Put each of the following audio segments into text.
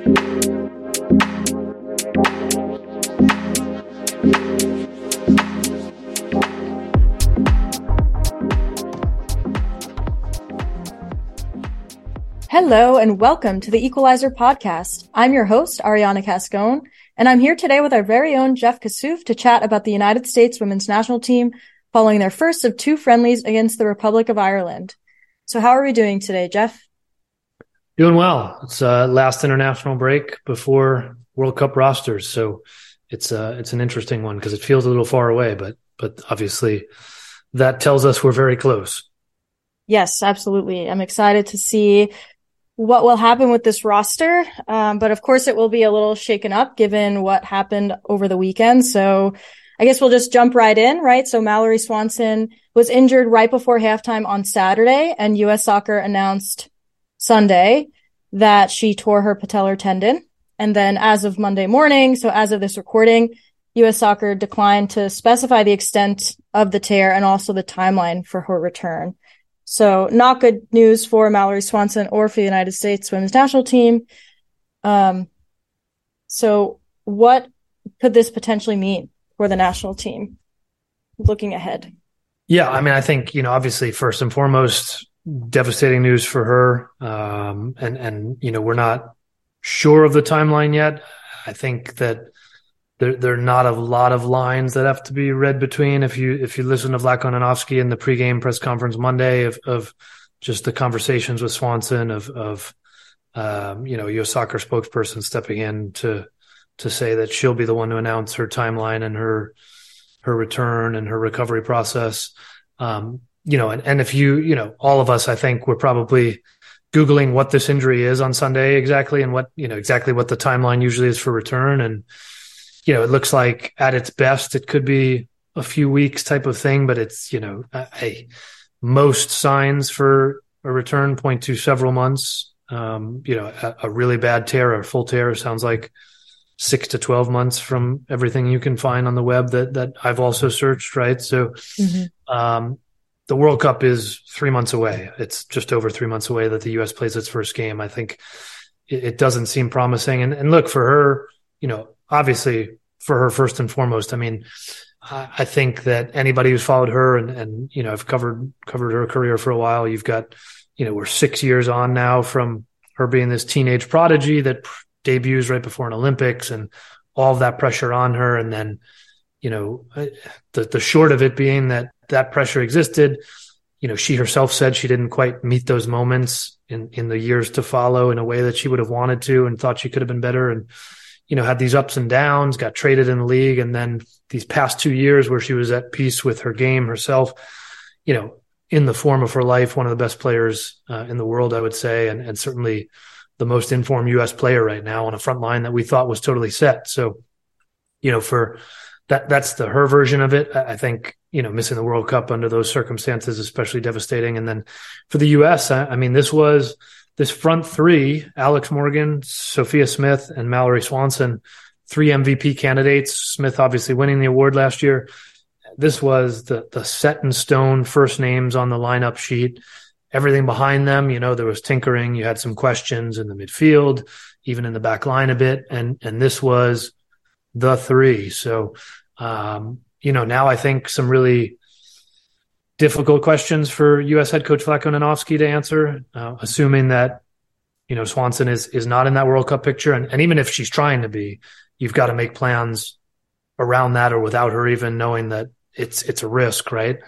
Hello and welcome to the Equalizer podcast. I'm your host, Arianna Cascone, and I'm here today with our very own Jeff Kassouf to chat about the United States women's national team following their first of two friendlies against the Republic of Ireland. So how are we doing today, Jeff? Doing well. It's uh last international break before World Cup rosters, so it's uh it's an interesting one because it feels a little far away, but but obviously that tells us we're very close. Yes, absolutely. I'm excited to see what will happen with this roster. Um, but of course, it will be a little shaken up given what happened over the weekend. So I guess we'll just jump right in, right? So Mallory Swanson was injured right before halftime on Saturday, and U.S. Soccer announced Sunday that she tore her patellar tendon. And then as of Monday morning, so as of this recording, U.S. Soccer declined to specify the extent of the tear and also the timeline for her return. So not good news for Mallory Swanson or for the United States women's national team. Um, so what could this potentially mean for the national team looking ahead? Yeah, I mean, I think you know, obviously, first and foremost, devastating news for her. Um, and and you know, we're not sure of the timeline yet. I think that there there are not a lot of lines that have to be read between. If you if you listen to Vlatko Andonovski in the pregame press conference Monday of of just the conversations with Swanson of of um, you know U.S. soccer spokesperson stepping in to to say that she'll be the one to announce her timeline and her her return and her recovery process. Um, you know, and, and if you you know all of us, I think we're probably googling what this injury is on Sunday exactly and what you know exactly what the timeline usually is for return and you know, it looks like at its best, it could be a few weeks type of thing, but it's, you know, a, most signs for a return point to several months. Um, you know, a, a, really bad tear or full tear sounds like six to 12 months from everything you can find on the web that, that I've also searched. Right. So, mm-hmm. um, the World Cup is three months away. It's just over three months away that the U.S. plays its first game. I think it, it doesn't seem promising. And, and look for her, you know, obviously for her first and foremost. I mean, I think that anybody who's followed her and, and, you know, I've covered, covered her career for a while. You've got, you know, we're six years on now from her being this teenage prodigy that debuts right before an Olympics and all of that pressure on her. And then, you know, the, the short of it being that that pressure existed, you know, she herself said she didn't quite meet those moments in, in the years to follow in a way that she would have wanted to and thought she could have been better. And, you know, had these ups and downs, got traded in the league, and then these past two years where she was at peace with her game herself, you know, in the form of her life, one of the best players uh, in the world, I would say, and, and certainly the most informed U.S. player right now on a front line that we thought was totally set. So, you know, for that, that's the her version of it. I think, you know, missing the World Cup under those circumstances, especially devastating. And then for the U.S., I, I mean, this was this front three, Alex Morgan, Sophia Smith, and Mallory Swanson, three MVP candidates. Smith obviously winning the award last year. This was the the set in stone first names on the lineup sheet. Everything behind them, you know, there was tinkering. You had some questions in the midfield, even in the back line a bit, and and this was the three. So, um, you know, now I think some really difficult questions for U.S. head coach Vlatko Andonovski to answer, uh, assuming that you know Swanson is is not in that World Cup picture, and, and even if she's trying to be, you've got to make plans around that or without her even knowing that it's it's a risk, right?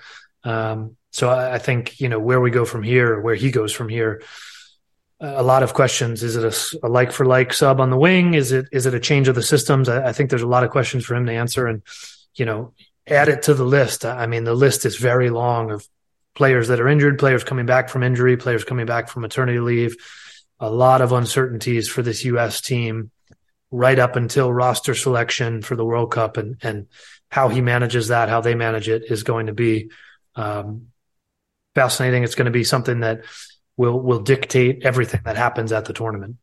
Um, so I, I, think you know where we go from here, where he goes from here. A lot of questions. Is it a, a like for like sub on the wing? Is it is it a change of the systems? I, I think there's a lot of questions for him to answer, and you know add it to the list. I mean, the list is very long of players that are injured, players coming back from injury, players coming back from maternity leave. A lot of uncertainties for this U.S. team right up until roster selection for the World Cup and, and how he manages that, how they manage it is going to be um, fascinating. It's going to be something that will will dictate everything that happens at the tournament.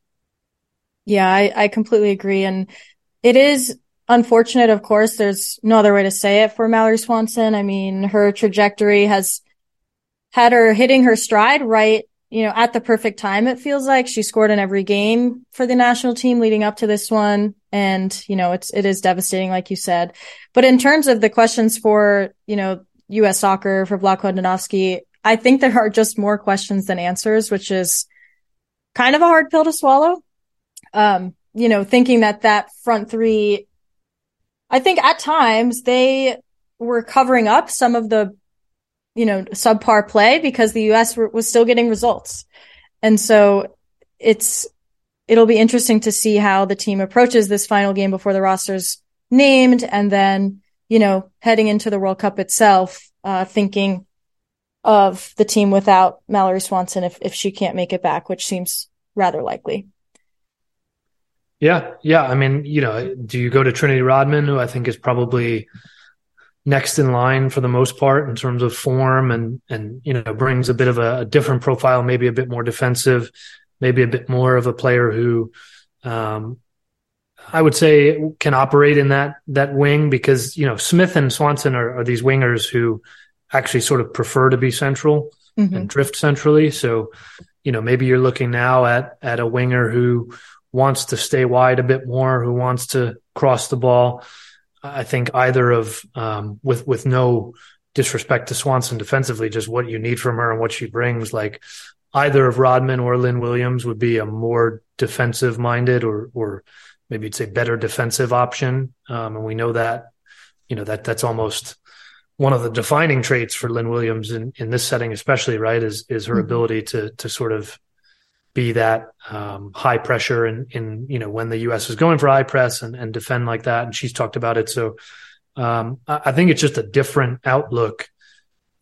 Yeah, I, I completely agree. And it is unfortunate, of course. There's no other way to say it for Mallory Swanson. I mean, her trajectory has had her hitting her stride right you know, at the perfect time, it feels like she scored in every game for the national team leading up to this one. And, you know, it's, it is devastating, like you said. But in terms of the questions for, you know, U.S. soccer for Vlatko Andonovski, I think there are just more questions than answers, which is kind of a hard pill to swallow. Um, you know, thinking that that front three, I think at times they were covering up some of the you know, subpar play because the U.S. was still getting results. And so it's, it'll be interesting to see how the team approaches this final game before the roster's named and then, you know, heading into the World Cup itself, uh, thinking of the team without Mallory Swanson if, if she can't make it back, which seems rather likely. Yeah. Yeah. I mean, you know, do you go to Trinity Rodman, who I think is probably next in line for the most part in terms of form and and you know brings a bit of a, a, different profile, maybe a bit more defensive, maybe a bit more of a player who um, I would say can operate in that that wing because you know Smith and Swanson are, are these wingers who actually sort of prefer to be central mm-hmm. and drift centrally. So you know maybe you're looking now at at a winger who wants to stay wide a bit more, who wants to cross the ball. I think either of um, with with no disrespect to Swanson defensively, just what you need from her and what she brings. Like either of Rodman or Lynn Williams would be a more defensive minded or or maybe you'd say better defensive option. Um, and we know that you know that that's almost one of the defining traits for Lynn Williams in, in this setting, especially right, is is her mm-hmm. ability to to sort of be that um, high pressure and in, you know when the U.S. is going for high press and, and defend like that. And she's talked about it. So um, I, I, think it's just a different outlook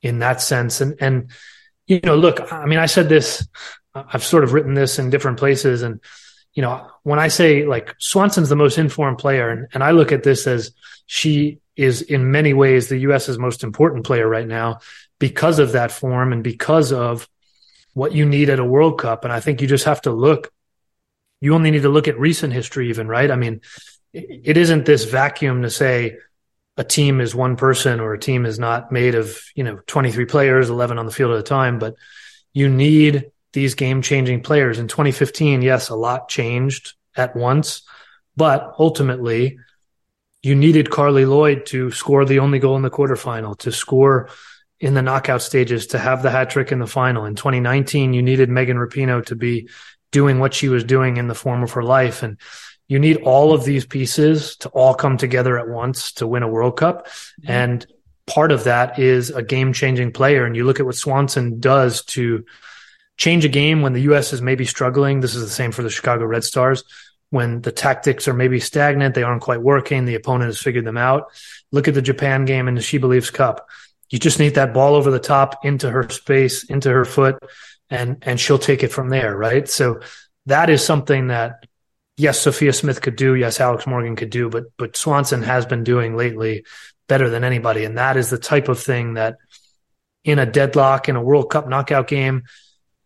in that sense. And and you know, look, I mean, I said this. I've sort of written this in different places, and you know, when I say like Swanson's the most informed player, and, and I look at this as she is in many ways the U.S.'s most important player right now because of that form and because of what you need at a World Cup. And I think you just have to look. You only need to look at recent history, even, right? I mean, it isn't this vacuum to say a team is one person or a team is not made of, you know, 23 players, 11 on the field at a time, but you need these game changing players. In 2015, yes, a lot changed at once, but ultimately, you needed Carli Lloyd to score the only goal in the quarterfinal, to score in the knockout stages to have the hat trick in the final. In 2019, you needed Megan Rapinoe to be doing what she was doing in the form of her life. And you need all of these pieces to all come together at once to win a World Cup. Mm-hmm. And part of that is a game changing player. And you look at what Swanson does to change a game when the U.S. is maybe struggling. This is the same for the Chicago Red Stars. When the tactics are maybe stagnant, they aren't quite working, the opponent has figured them out. Look at the Japan game in the She Believes Cup you just need that ball over the top into her space, into her foot, and and she'll take it from there, right? So that is something that yes, Sophia Smith could do, yes, Alex Morgan could do, but but Swanson has been doing lately better than anybody, and that is the type of thing that in a deadlock in a World Cup knockout game,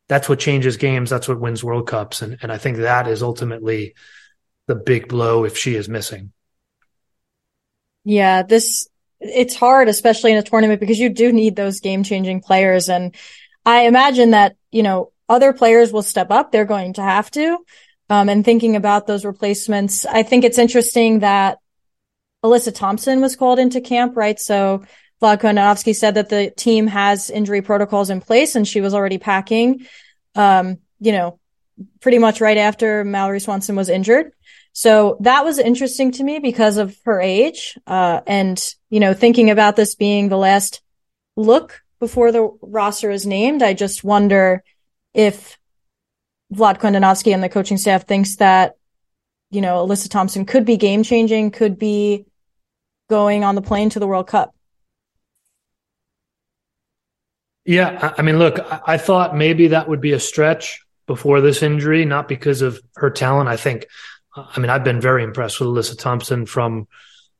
that's what changes games, that's what wins World Cups, and and I think that is ultimately the big blow if she is missing. Yeah, this it's hard, especially in a tournament, because you do need those game changing players. And I imagine that, you know, other players will step up. They're going to have to. Um, and thinking about those replacements, I think it's interesting that Alyssa Thompson was called into camp, right? So Vlatko Andonovski said that the team has injury protocols in place and she was already packing, um, you know, pretty much right after Mallory Swanson was injured. So that was interesting to me because of her age. Uh, and, you know, thinking about this being the last look before the roster is named, I just wonder if Vlad Andonovski and the coaching staff thinks that, you know, Alyssa Thompson could be game changing, could be going on the plane to the World Cup. Yeah. I mean, look, I thought maybe that would be a stretch before this injury, not because of her talent. I think I mean, I've been very impressed with Alyssa Thompson from,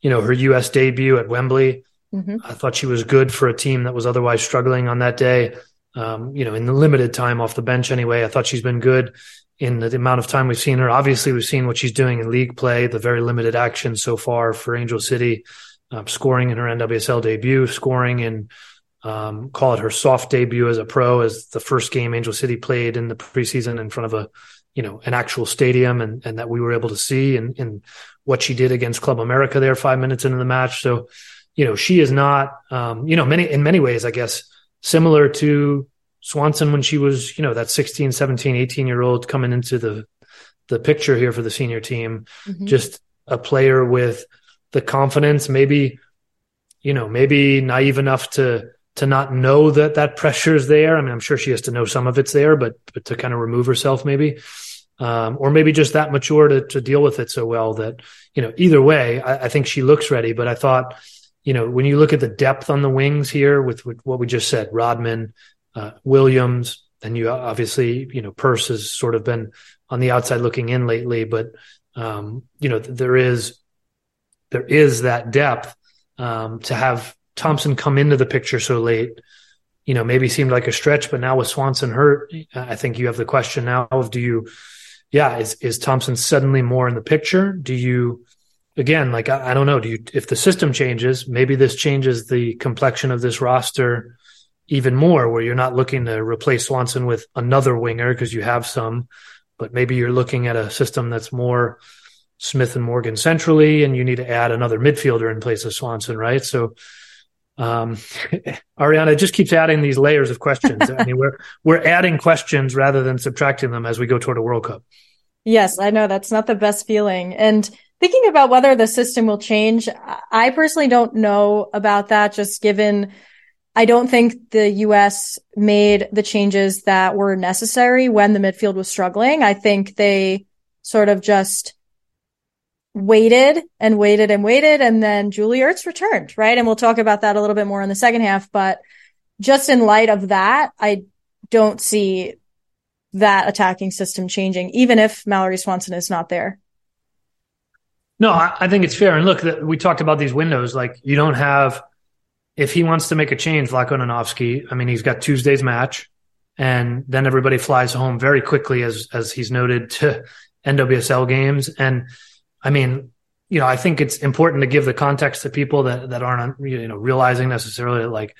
you know, her U.S. debut at Wembley. Mm-hmm. I thought she was good for a team that was otherwise struggling on that day. Um, you know, in the limited time off the bench anyway, I thought she's been good in the amount of time we've seen her. Obviously, we've seen what she's doing in league play, the very limited action so far for Angel City, um, scoring in her NWSL debut, scoring in um, call it her soft debut as a pro, as the first game Angel City played in the preseason in front of a, you know, an actual stadium, and and that we were able to see, and and what she did against Club America there five minutes into the match. So, you know, she is not, um, you know, many in many ways, I guess, similar to Swanson when she was, you know, that 16, 17, 18 year old coming into the the picture here for the senior team. Mm-hmm. Just a player with the confidence, maybe, you know, maybe naive enough to to not know that that pressure is there. I mean, I'm sure she has to know some of it's there, but but to kind of remove herself, maybe, um, or maybe just that mature to to deal with it so well that you know. Either way, I, I, think she looks ready. But I thought, you know, when you look at the depth on the wings here with, with what we just said, Rodman, uh, Williams, and you obviously, you know, Purce has sort of been on the outside looking in lately, but um, you know, there is there is that depth um, to have Thompson come into the picture so late, you know, maybe seemed like a stretch, but now with Swanson hurt, I think you have the question now of do you, yeah, is, is Thompson suddenly more in the picture? Do you, again, like, I, I don't know, do you, if the system changes, maybe this changes the complexion of this roster even more where you're not looking to replace Swanson with another winger because you have some, but maybe you're looking at a system that's more Smith and Morgan centrally and you need to add another midfielder in place of Swanson, right? So, um, Arianna just keeps adding these layers of questions. I mean, we're we're adding questions rather than subtracting them as we go toward a World Cup. Yes, I know that's not the best feeling. And thinking about whether the system will change, I personally don't know about that. Just given, I don't think the U.S. made the changes that were necessary when the midfield was struggling. I think they sort of just waited and waited and waited. And then Julie Ertz returned, right? And we'll talk about that a little bit more in the second half. But just in light of that, I don't see that attacking system changing, even if Mallory Swanson is not there. No, I, think it's fair. And look, we talked about these windows. Like you don't have, if he wants to make a change, Vlatko Andonovski, I mean, he's got Tuesday's match and then everybody flies home very quickly, as, as he's noted to NWSL games. And I mean, you know, I think it's important to give the context to people that, that aren't, you know, realizing necessarily that like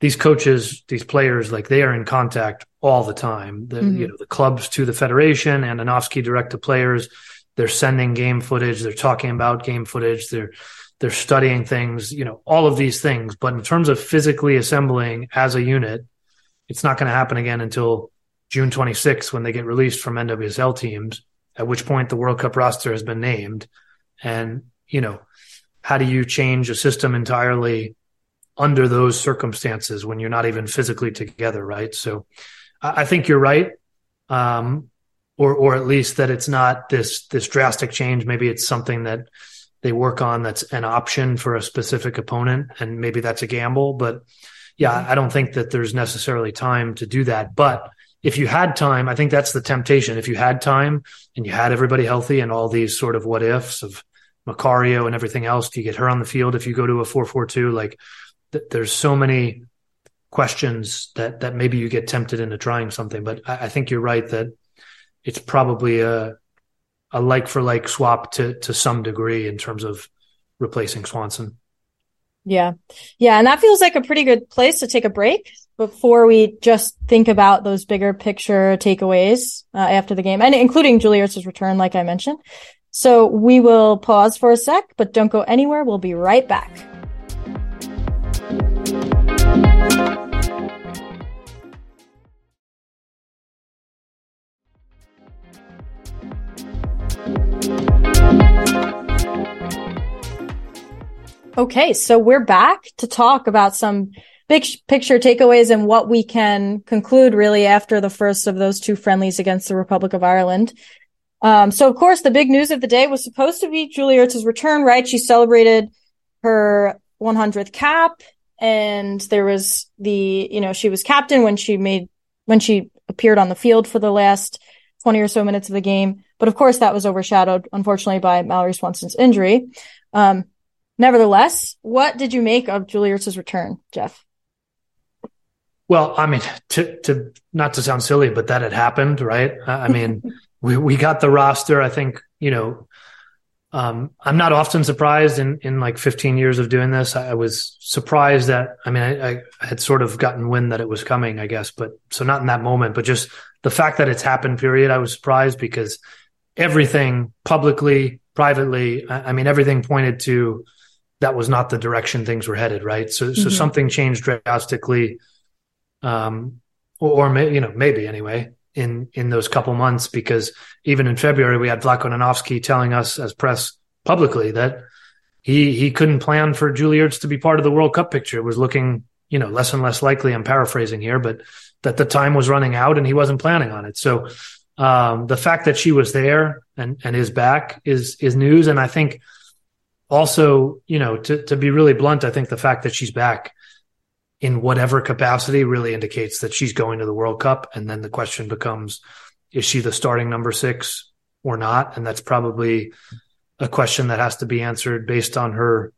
these coaches, these players, like they are in contact all the time. The, mm-hmm. you know, the clubs to the federation and Andonovski direct to players. They're sending game footage. They're talking about game footage. They're, they're studying things, you know, all of these things. But in terms of physically assembling as a unit, it's not going to happen again until June 26th when they get released from NWSL teams at which point the World Cup roster has been named. And, you know, how do you change a system entirely under those circumstances when you're not even physically together, right? So I, think you're right. Um, or, or at least that it's not this, this drastic change. Maybe it's something that they work on that's an option for a specific opponent. And maybe that's a gamble, but yeah, I don't think that there's necessarily time to do that. But if you had time, I think that's the temptation. If you had time and you had everybody healthy and all these sort of what ifs of Macario and everything else, do you get her on the field if you go to a 442? Like th- there's so many questions that, that maybe you get tempted into trying something. But I, I think you're right that it's probably a, a like for like swap to, to some degree in terms of replacing Swanson. Yeah. Yeah. And that feels like a pretty good place to take a break before we just think about those bigger picture takeaways uh, after the game and including Julius's return, like I mentioned. So we will pause for a sec, but don't go anywhere. We'll be right back. Okay, so we're back to talk about some big picture takeaways and what we can conclude really after the first of those two friendlies against the Republic of Ireland. Um, so of course the big news of the day was supposed to be Julie Ertz's return, right? She celebrated her 100th cap and there was the, you know, she was captain when she made, when she appeared on the field for the last 20 or so minutes of the game. But of course that was overshadowed, unfortunately, by Mallory Swanson's injury. Um, Nevertheless, what did you make of Julie Ertz's return, Jeff? Well, I mean, to, to not to sound silly, but that had happened, right? I mean, we, we got the roster. I think, you know, um, I'm not often surprised in, in like 15 years of doing this. I, was surprised that, I mean, I, I, had sort of gotten wind that it was coming, I guess, but so not in that moment, but just the fact that it's happened, period. I was surprised because everything publicly, privately, I, I mean, everything pointed to that was not the direction things were headed. Right. So, mm-hmm. so something changed drastically. Um, or, or, you know, maybe anyway, in in those couple months because even in February we had Andonovski telling us as press publicly that he he couldn't plan for Ertz to be part of the World Cup picture. It was looking you know less and less likely. I'm paraphrasing here, but that the time was running out and he wasn't planning on it. So um, the fact that she was there and and is back is is news. And I think also you know to to be really blunt, I think the fact that she's back in whatever capacity really indicates that she's going to the World Cup. And then the question becomes, is she the starting number six or not? And that's probably a question that has to be answered based on her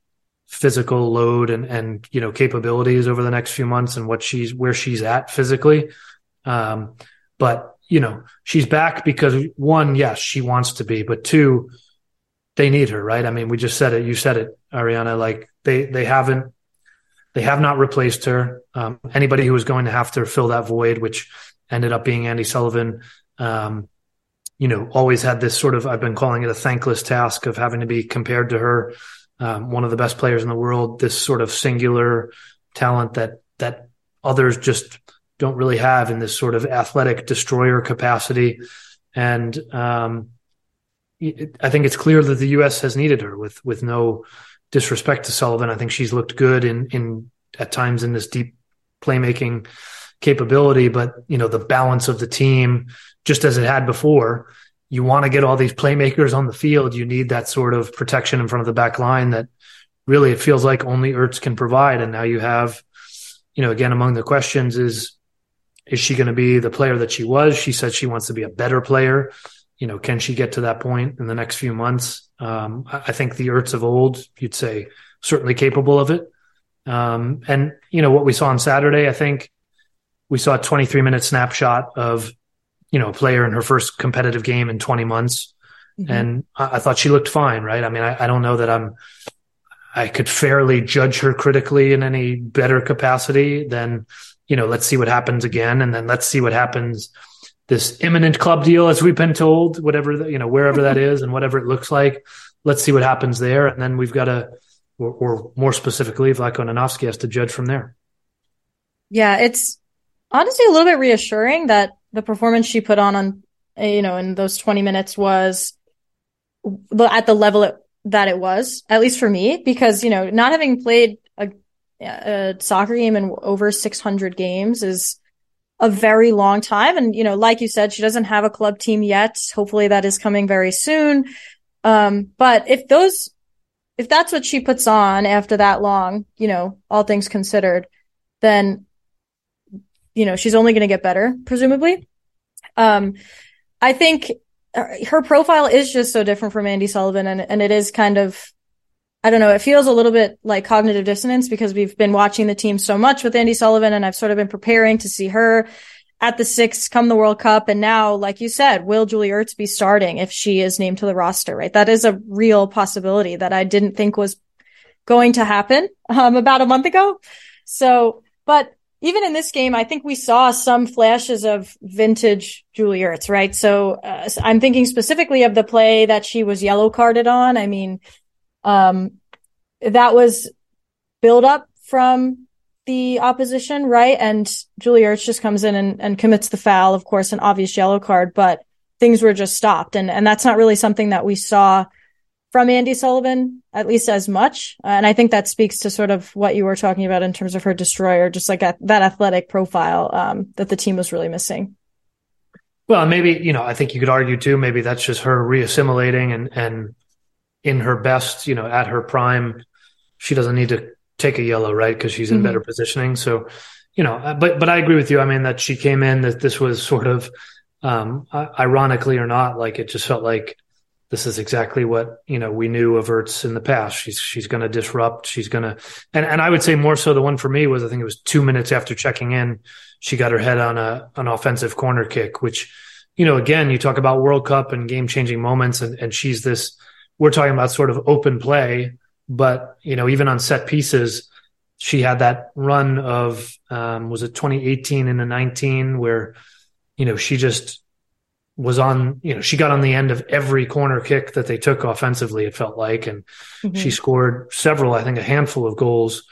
physical load and, and, you know, capabilities over the next few months and what she's, where she's at physically. Um, but, you know, she's back because one, yes, she wants to be, but two, they need her, right? I mean, we just said it. You said it, Arianna, like they, they haven't they have not replaced her. Um, anybody who was going to have to fill that void, which ended up being Andi Sullivan, um, you know, always had this sort of, I've been calling it a thankless task of having to be compared to her, um, one of the best players in the world, this sort of singular talent that, that others just don't really have in this sort of athletic destroyer capacity. And, um, I think it's clear that the U.S. has needed her with, with no, disrespect to Sullivan. I think she's looked good in in at times in this deep playmaking capability, but you know the balance of the team, just as it had before. You want to get all these playmakers on the field. You need that sort of protection in front of the back line that really it feels like only Ertz can provide. And now you have, you know, again among the questions is is she going to be the player that she was? She said she wants to be a better player. You know, can she get to that point in the next few months? Um, I think the Ertz of old, you'd say, certainly capable of it. Um, and you know what we saw on Saturday, I think we saw a 23 minute snapshot of you know a player in her first competitive game in 20 months, mm-hmm. and I, I, thought she looked fine. Right? I mean, I, I don't know that I'm I could fairly judge her critically in any better capacity than you know. Let's see what happens again, and then let's see what happens this imminent club deal, as we've been told, whatever, the, you know, wherever that is and whatever it looks like. Let's see what happens there. And then we've got to, or, or more specifically, Vlatko Andonovski has to judge from there. Yeah, it's honestly a little bit reassuring that the performance she put on, on, you know, in those 20 minutes was at the level it, that it was, at least for me, because, you know, not having played a, a soccer game in over 600 games is, a very long time. And, you know, like you said, she doesn't have a club team yet. Hopefully that is coming very soon. Um, but if those, if that's what she puts on after that long, you know, all things considered, then, you know, she's only going to get better, presumably. Um, I think her profile is just so different from Andi Sullivan and, and it is kind of I don't know, it feels a little bit like cognitive dissonance because we've been watching the team so much with Andi Sullivan and I've sort of been preparing to see her at the six come the World Cup. And now, like you said, will Julie Ertz be starting if she is named to the roster, right? That is a real possibility that I didn't think was going to happen, um, about a month ago. So, but even in this game, I think we saw some flashes of vintage Julie Ertz, right? So, uh, I'm thinking specifically of the play that she was yellow carded on. I mean, um, that was build up from the opposition, right? And Julie Ertz just comes in and, and commits the foul, of course, an obvious yellow card, but things were just stopped. And, and that's not really something that we saw from Andi Sullivan, at least as much. And I think that speaks to sort of what you were talking about in terms of her destroyer, just like that athletic profile, um, that the team was really missing. Well, maybe, you know, I think you could argue too, maybe that's just her reassimilating and, and in her best, you know, at her prime, she doesn't need to take a yellow, right? Because she's in mm-hmm. better positioning. So, you know, uh, but but I agree with you. I mean, that she came in that this was sort of, um, ironically or not, like it just felt like this is exactly what you know we knew of Ertz in the past. She's she's going to disrupt. She's going to, and and I would say more so the one for me was I think it was two minutes after checking in, she got her head on a an offensive corner kick, which, you know, again you talk about World Cup and game changing moments, and and she's this we're talking about sort of open play, but you know, even on set pieces, she had that run of um, was it 2018 and the 19 where you know she just was on you know she got on the end of every corner kick that they took offensively it felt like. And mm-hmm. she scored several i think a handful of goals.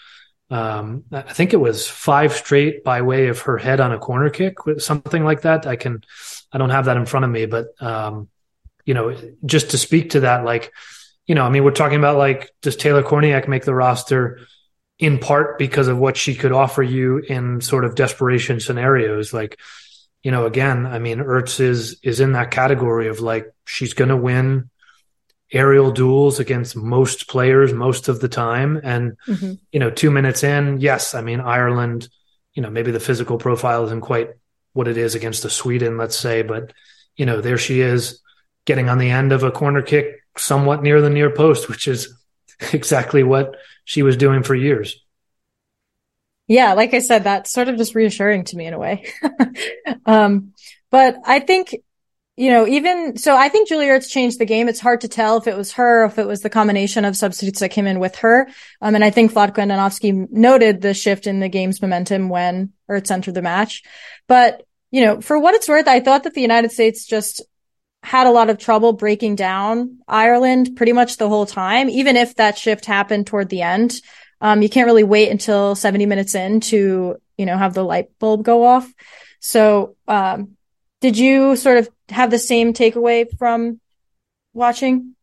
Um, i think it was five straight by way of her head on a corner kick something like that. I can i don't have that in front of me but um, you know just to speak to that like you know i mean we're talking about like does taylor kornieck make the roster in part because of what she could offer you in sort of desperation scenarios? Like you know, again, I mean, Ertz is is in that category of like she's going to win aerial duels against most players most of the time, and mm-hmm. you know, two minutes in, yes, I mean Ireland, you know, maybe the physical profile isn't quite what it is against the Sweden, let's say, but you know, there she is getting on the end of a corner kick somewhat near the near post, which is exactly what she was doing for years yeah, like I said, that's sort of just reassuring to me in a way. um, but I think, you know, even so, I think Julie Ertz changed the game. It's hard to tell if it was her, if it was the combination of substitutes that came in with her. Um, and I think Vlatko Andonovski noted the shift in the game's momentum when Ertz entered the match. But, you know, for what it's worth, I thought that the United States just had a lot of trouble breaking down Ireland pretty much the whole time, even if that shift happened toward the end. Um, you can't really wait until 70 minutes in to, you know, have the light bulb go off. So, um, did you sort of have the same takeaway from watching?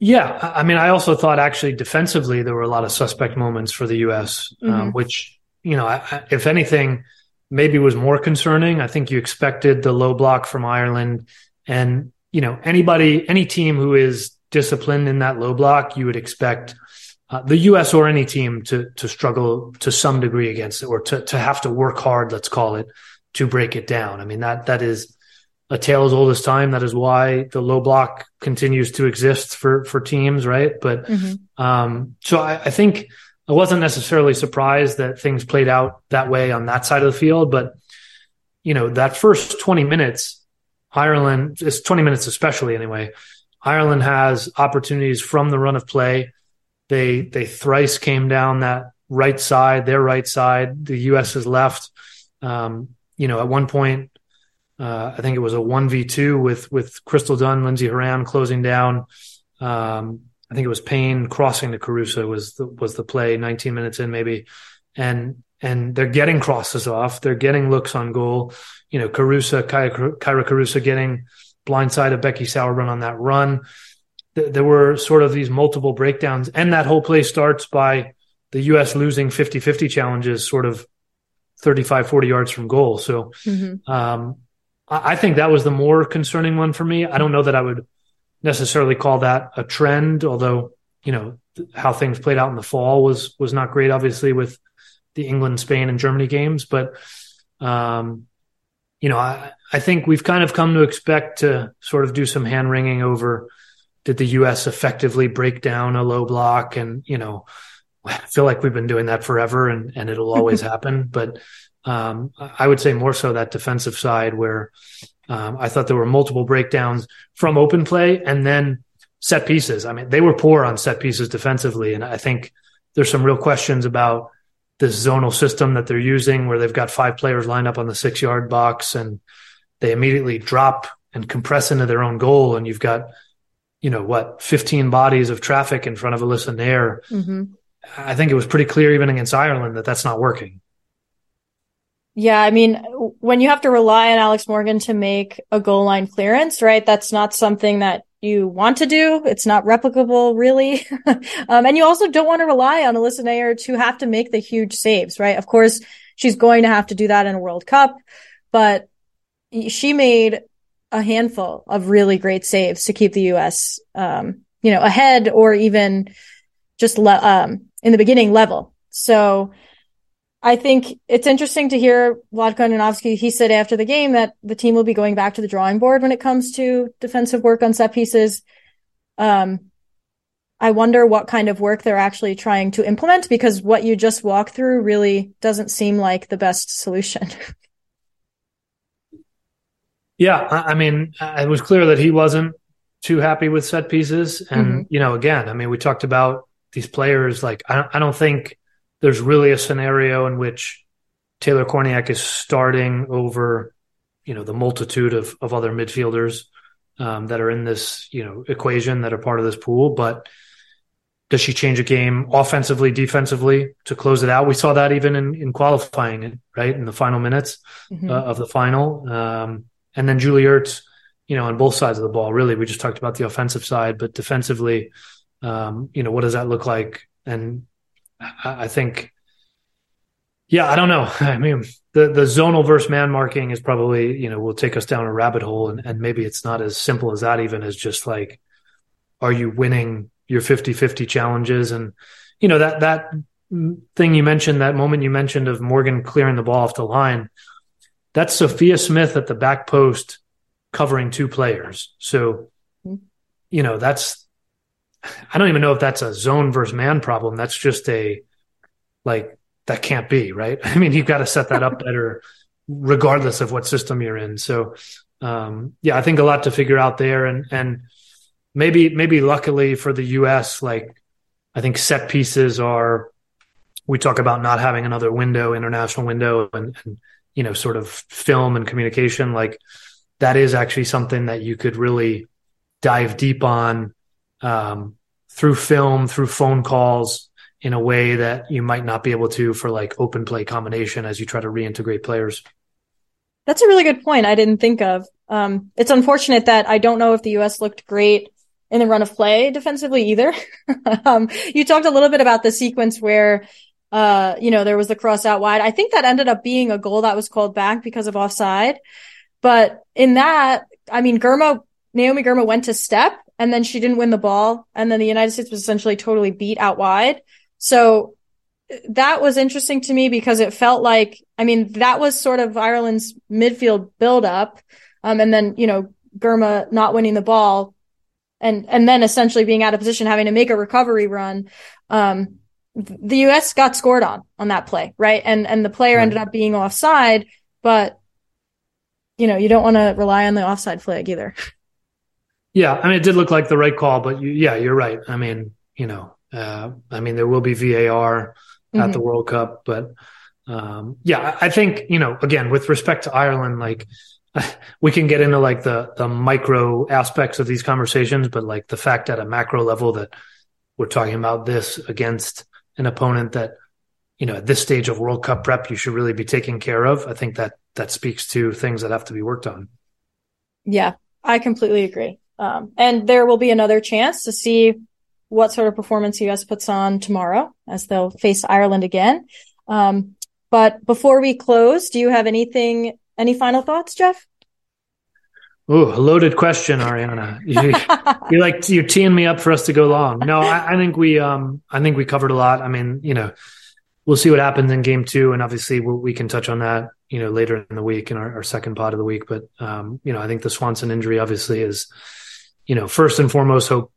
Yeah, I mean, I also thought actually defensively there were a lot of suspect moments for the U.S., um, mm-hmm. um, which you know, I, if anything, maybe was more concerning. I think you expected the low block from Ireland, and you know, anybody, any team who is disciplined in that low block, you would expect uh, the U.S. or any team to to struggle to some degree against it, or to to have to work hard, let's call it, to break it down. I mean that that is a tale as old as time. That is why the low block continues to exist for for teams, right? But mm-hmm. um, so I, I think I wasn't necessarily surprised that things played out that way on that side of the field, but you know that first twenty minutes, Ireland, it's twenty minutes especially anyway. Ireland has opportunities from the run of play they they thrice came down that right side, their right side. The U.S. is left. Um, you know, at one point, uh, I think it was a one v two with with Crystal Dunn, Lindsey Horan closing down. Um, I think it was Payne crossing to Carusa was the, was the play. 19 minutes in, maybe, and and they're getting crosses off. They're getting looks on goal. You know, Carusa, Kyra, Kyra Carusa getting blindside of Becky Sauerbrunn on that run th- there were sort of these multiple breakdowns, and that whole play starts by the U.S. losing 50 50 challenges, sort of 35, 40 yards from goal. So mm-hmm. um, I-, I think that was the more concerning one for me. I don't know that I would necessarily call that a trend, although, you know, how things played out in the fall was was not great, obviously, with the England, Spain, and Germany games. But um, you know, I, I think we've kind of come to expect to sort of do some hand wringing over did the U.S. effectively break down a low block? And you know, I feel like we've been doing that forever, and and it'll always happen. But um, I would say more so that defensive side where um, I thought there were multiple breakdowns from open play and then set pieces. I mean, they were poor on set pieces defensively, and I think there's some real questions about this zonal system that they're using, where they've got five players lined up on the six yard box and they immediately drop and compress into their own goal, and you've got you know what 15 bodies of traffic in front of Alyssa Naeher. Mm-hmm. I think it was pretty clear even against Ireland that that's not working. Yeah, I mean, when you have to rely on Alex Morgan to make a goal line clearance, right? That's not something that you want to do. It's not replicable, really. um, and you also don't want to rely on Alyssa Naeher to have to make the huge saves, right? Of course, she's going to have to do that in a World Cup, but she made a handful of really great saves to keep the U.S. Um, you know ahead or even just le- um, in the beginning level. So I think it's interesting to hear Vlatko Andonovski. He said after the game that the team will be going back to the drawing board when it comes to defensive work on set pieces. Um, I wonder what kind of work they're actually trying to implement because what you just walked through really doesn't seem like the best solution. Yeah, I mean, it was clear that he wasn't too happy with set pieces. And, mm-hmm. you know, again, I mean, we talked about these players. Like, I don't, I don't think there's really a scenario in which Taylor Kornieck is starting over, you know, the multitude of, of other midfielders um, that are in this, you know, equation that are part of this pool. But does she change a game offensively, defensively to close it out? We saw that even in, in qualifying, right? In the final minutes mm-hmm. uh, of the final. Um, and then Julie Ertz, you know, on both sides of the ball, really, we just talked about the offensive side, but defensively, um, you know, what does that look like? And I, I think, yeah, I don't know. I mean, the, the zonal versus man marking is probably, you know, will take us down a rabbit hole and, and maybe it's not as simple as that even as just like, are you winning your 50-50 challenges? And you know that that thing you mentioned that moment you mentioned of Morgan clearing the ball off the line that's Sophia Smith at the back post covering two players. So mm-hmm. you know that's I don't even know if that's a zone versus man problem. That's just a like that can't be right? I mean you've got to set that up better regardless of what system you're in. So um, yeah I think a lot to figure out there. And and maybe maybe luckily for the US, like I think set pieces are we talk about not having another window, international window, and, and you know, sort of film and communication. Like that is actually something that you could really dive deep on um, through film, through phone calls, in a way that you might not be able to for like open play combination as you try to reintegrate players. That's a really good point. I didn't think of. Um, it's unfortunate that I don't know if the U.S. looked great in the run of play defensively either. um, you talked a little bit about the sequence where, uh, you know, there was the cross out wide. I think that ended up being a goal that was called back because of offside. But in that, I mean, Girma, Naomi Girma went to step and then she didn't win the ball. And then the United States was essentially totally beat out wide. So that was interesting to me because it felt like, I mean, that was sort of Ireland's midfield buildup. Um, and then, you know, Girma not winning the ball and and then essentially being out of position, having to make a recovery run. Um, the U.S. got scored on on that play, right? And and the player right. ended up being offside, but you know you don't want to rely on the offside flag either. Yeah, I mean it did look like the right call, but you, yeah, you're right. I mean, you know, uh, I mean there will be VAR at mm-hmm. the World Cup, but um, yeah, I think you know again with respect to Ireland, like we can get into like the the micro aspects of these conversations, but like the fact at a macro level that we're talking about this against an opponent that you know at this stage of World Cup prep you should really be taking care of. I think that that speaks to things that have to be worked on. Yeah, I completely agree. Um, and there will be another chance to see what sort of performance US puts on tomorrow as they'll face Ireland again. Um, but before we close, do you have anything any final thoughts, Jeff? Oh, a loaded question, Arianna. You, you're like you're teeing me up for us to go long. No, I, I, think we um I think we covered a lot. I mean, you know, we'll see what happens in game two, and obviously we'll, we can touch on that, you know, later in the week in our, our second pod of the week. But um, you know, I think the Swanson injury obviously is, you know, first and foremost, hope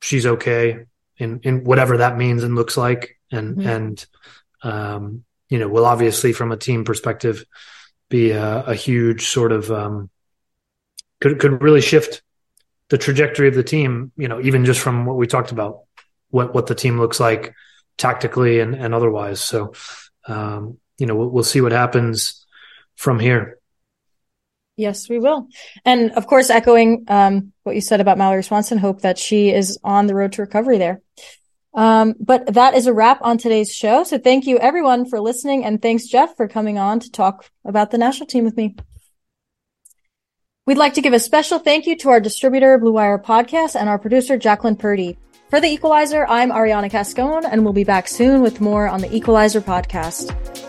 she's okay in in whatever that means and looks like, and mm-hmm. and um, you know, we'll obviously from a team perspective be a, a huge sort of um, could could really shift the trajectory of the team. You know, even just from what we talked about, what what the team looks like tactically and, and otherwise. So, um, you know, we'll, we'll see what happens from here. Yes, we will. And of course, echoing um, what you said about Mallory Swanson, hope that she is on the road to recovery there. Um, but that is a wrap on today's show. So thank you everyone for listening. And thanks, Jeff, for coming on to talk about the national team with me. We'd like to give a special thank you to our distributor, Blue Wire Podcast, and our producer, Jacqueline Purdy. For The Equalizer, I'm Arianna Cascone, and we'll be back soon with more on the Equalizer podcast.